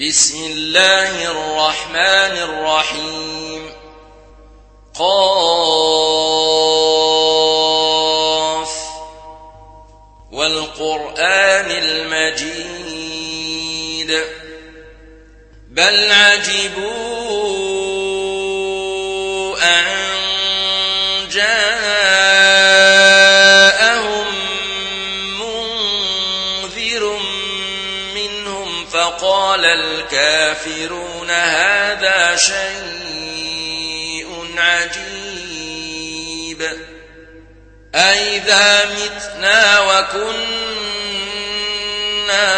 بسم الله الرحمن الرحيم. قاف. والقرآن المجيد. بل عجبوا الكافرون هذا شيء عجيب أئذا متنا وكنا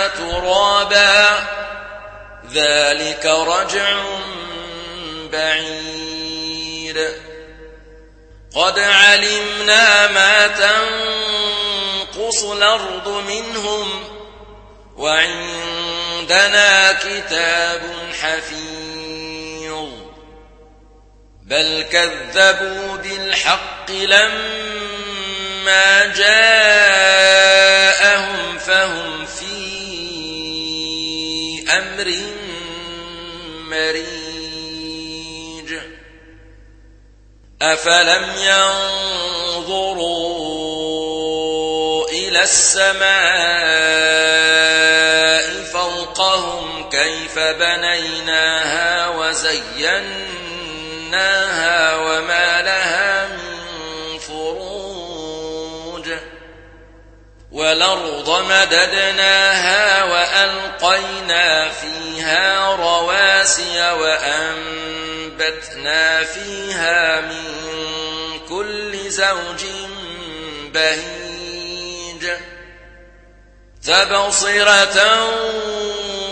ترابا ذلك رجع بعيد قد علمنا ما تنقص الأرض منهم وعندنا كتاب حفيظ. بل كذبوا بالحق لما جاءهم فهم في أمر مريج. أفلم ينظروا إلى السماء كيف بنيناها وزيناها وما لها من فروج والأرض مددناها وألقينا فيها رواسي وأنبتنا فيها من كل زوج بهيج تبصرة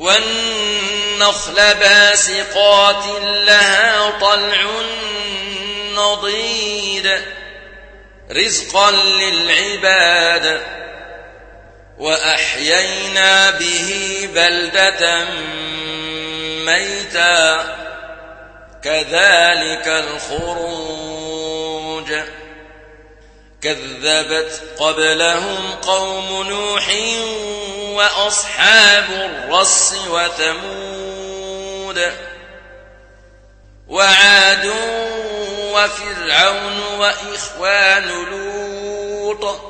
والنخل باسقات لها طلع نضيد رزقا للعباد. وأحيينا به بلدة ميتا. كذلك الخروج. كذبت قبلهم قوم نوح وأصحاب الرس وثمود وعاد وفرعون وإخوان لوط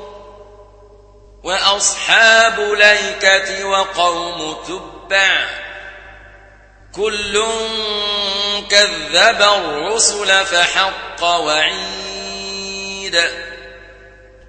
وأصحاب ليكة وقوم تبع كل كذب الرسل فحق وعيد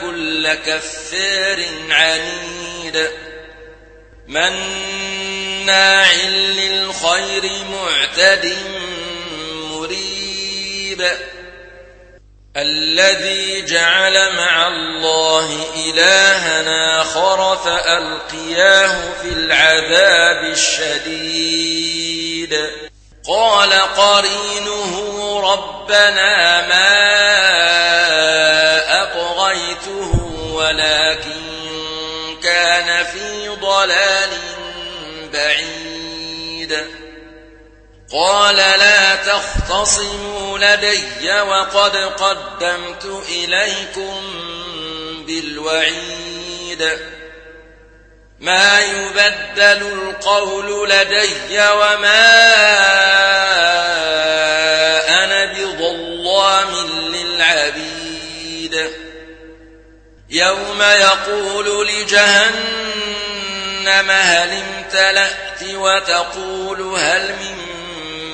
كل كفار عنيد. مناع للخير معتد مريب. الذي جعل مع الله إلهنا آخر فألقياه في العذاب الشديد. قال قرينه ربنا ما قال لا تختصموا لدي وقد قدمت إليكم بالوعيد. ما يبدل القول لدي وما أنا بظلام للعبيد. يوم يقول لجهنم هل امتلأت وتقول هل من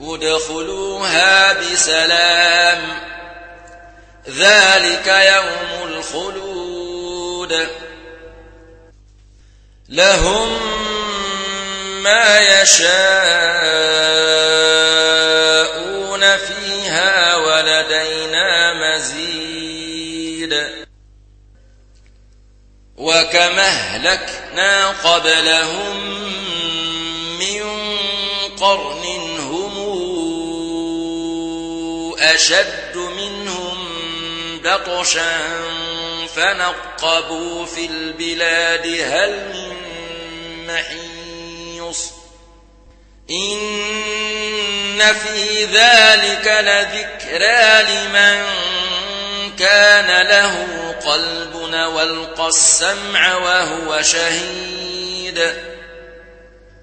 ادخلوها بسلام. ذلك يوم الخلود. لهم ما يشاءون فيها ولدينا مزيد. وكما أهلكنا قبلهم قرن هم أشد منهم بطشا فنقبوا في البلاد هل من محيص إن في ذلك لذكرى لمن كان له قلب وألقى السمع وهو شهيد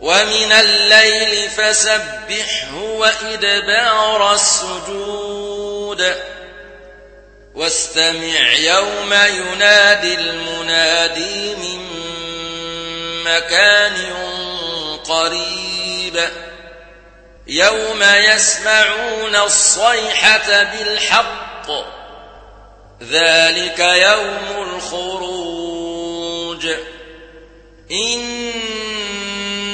ومن الليل فسبحه وإدبار السجود. واستمع يوم ينادي المنادي من مكان قريب. يوم يسمعون الصيحة بالحق. ذلك يوم الخروج.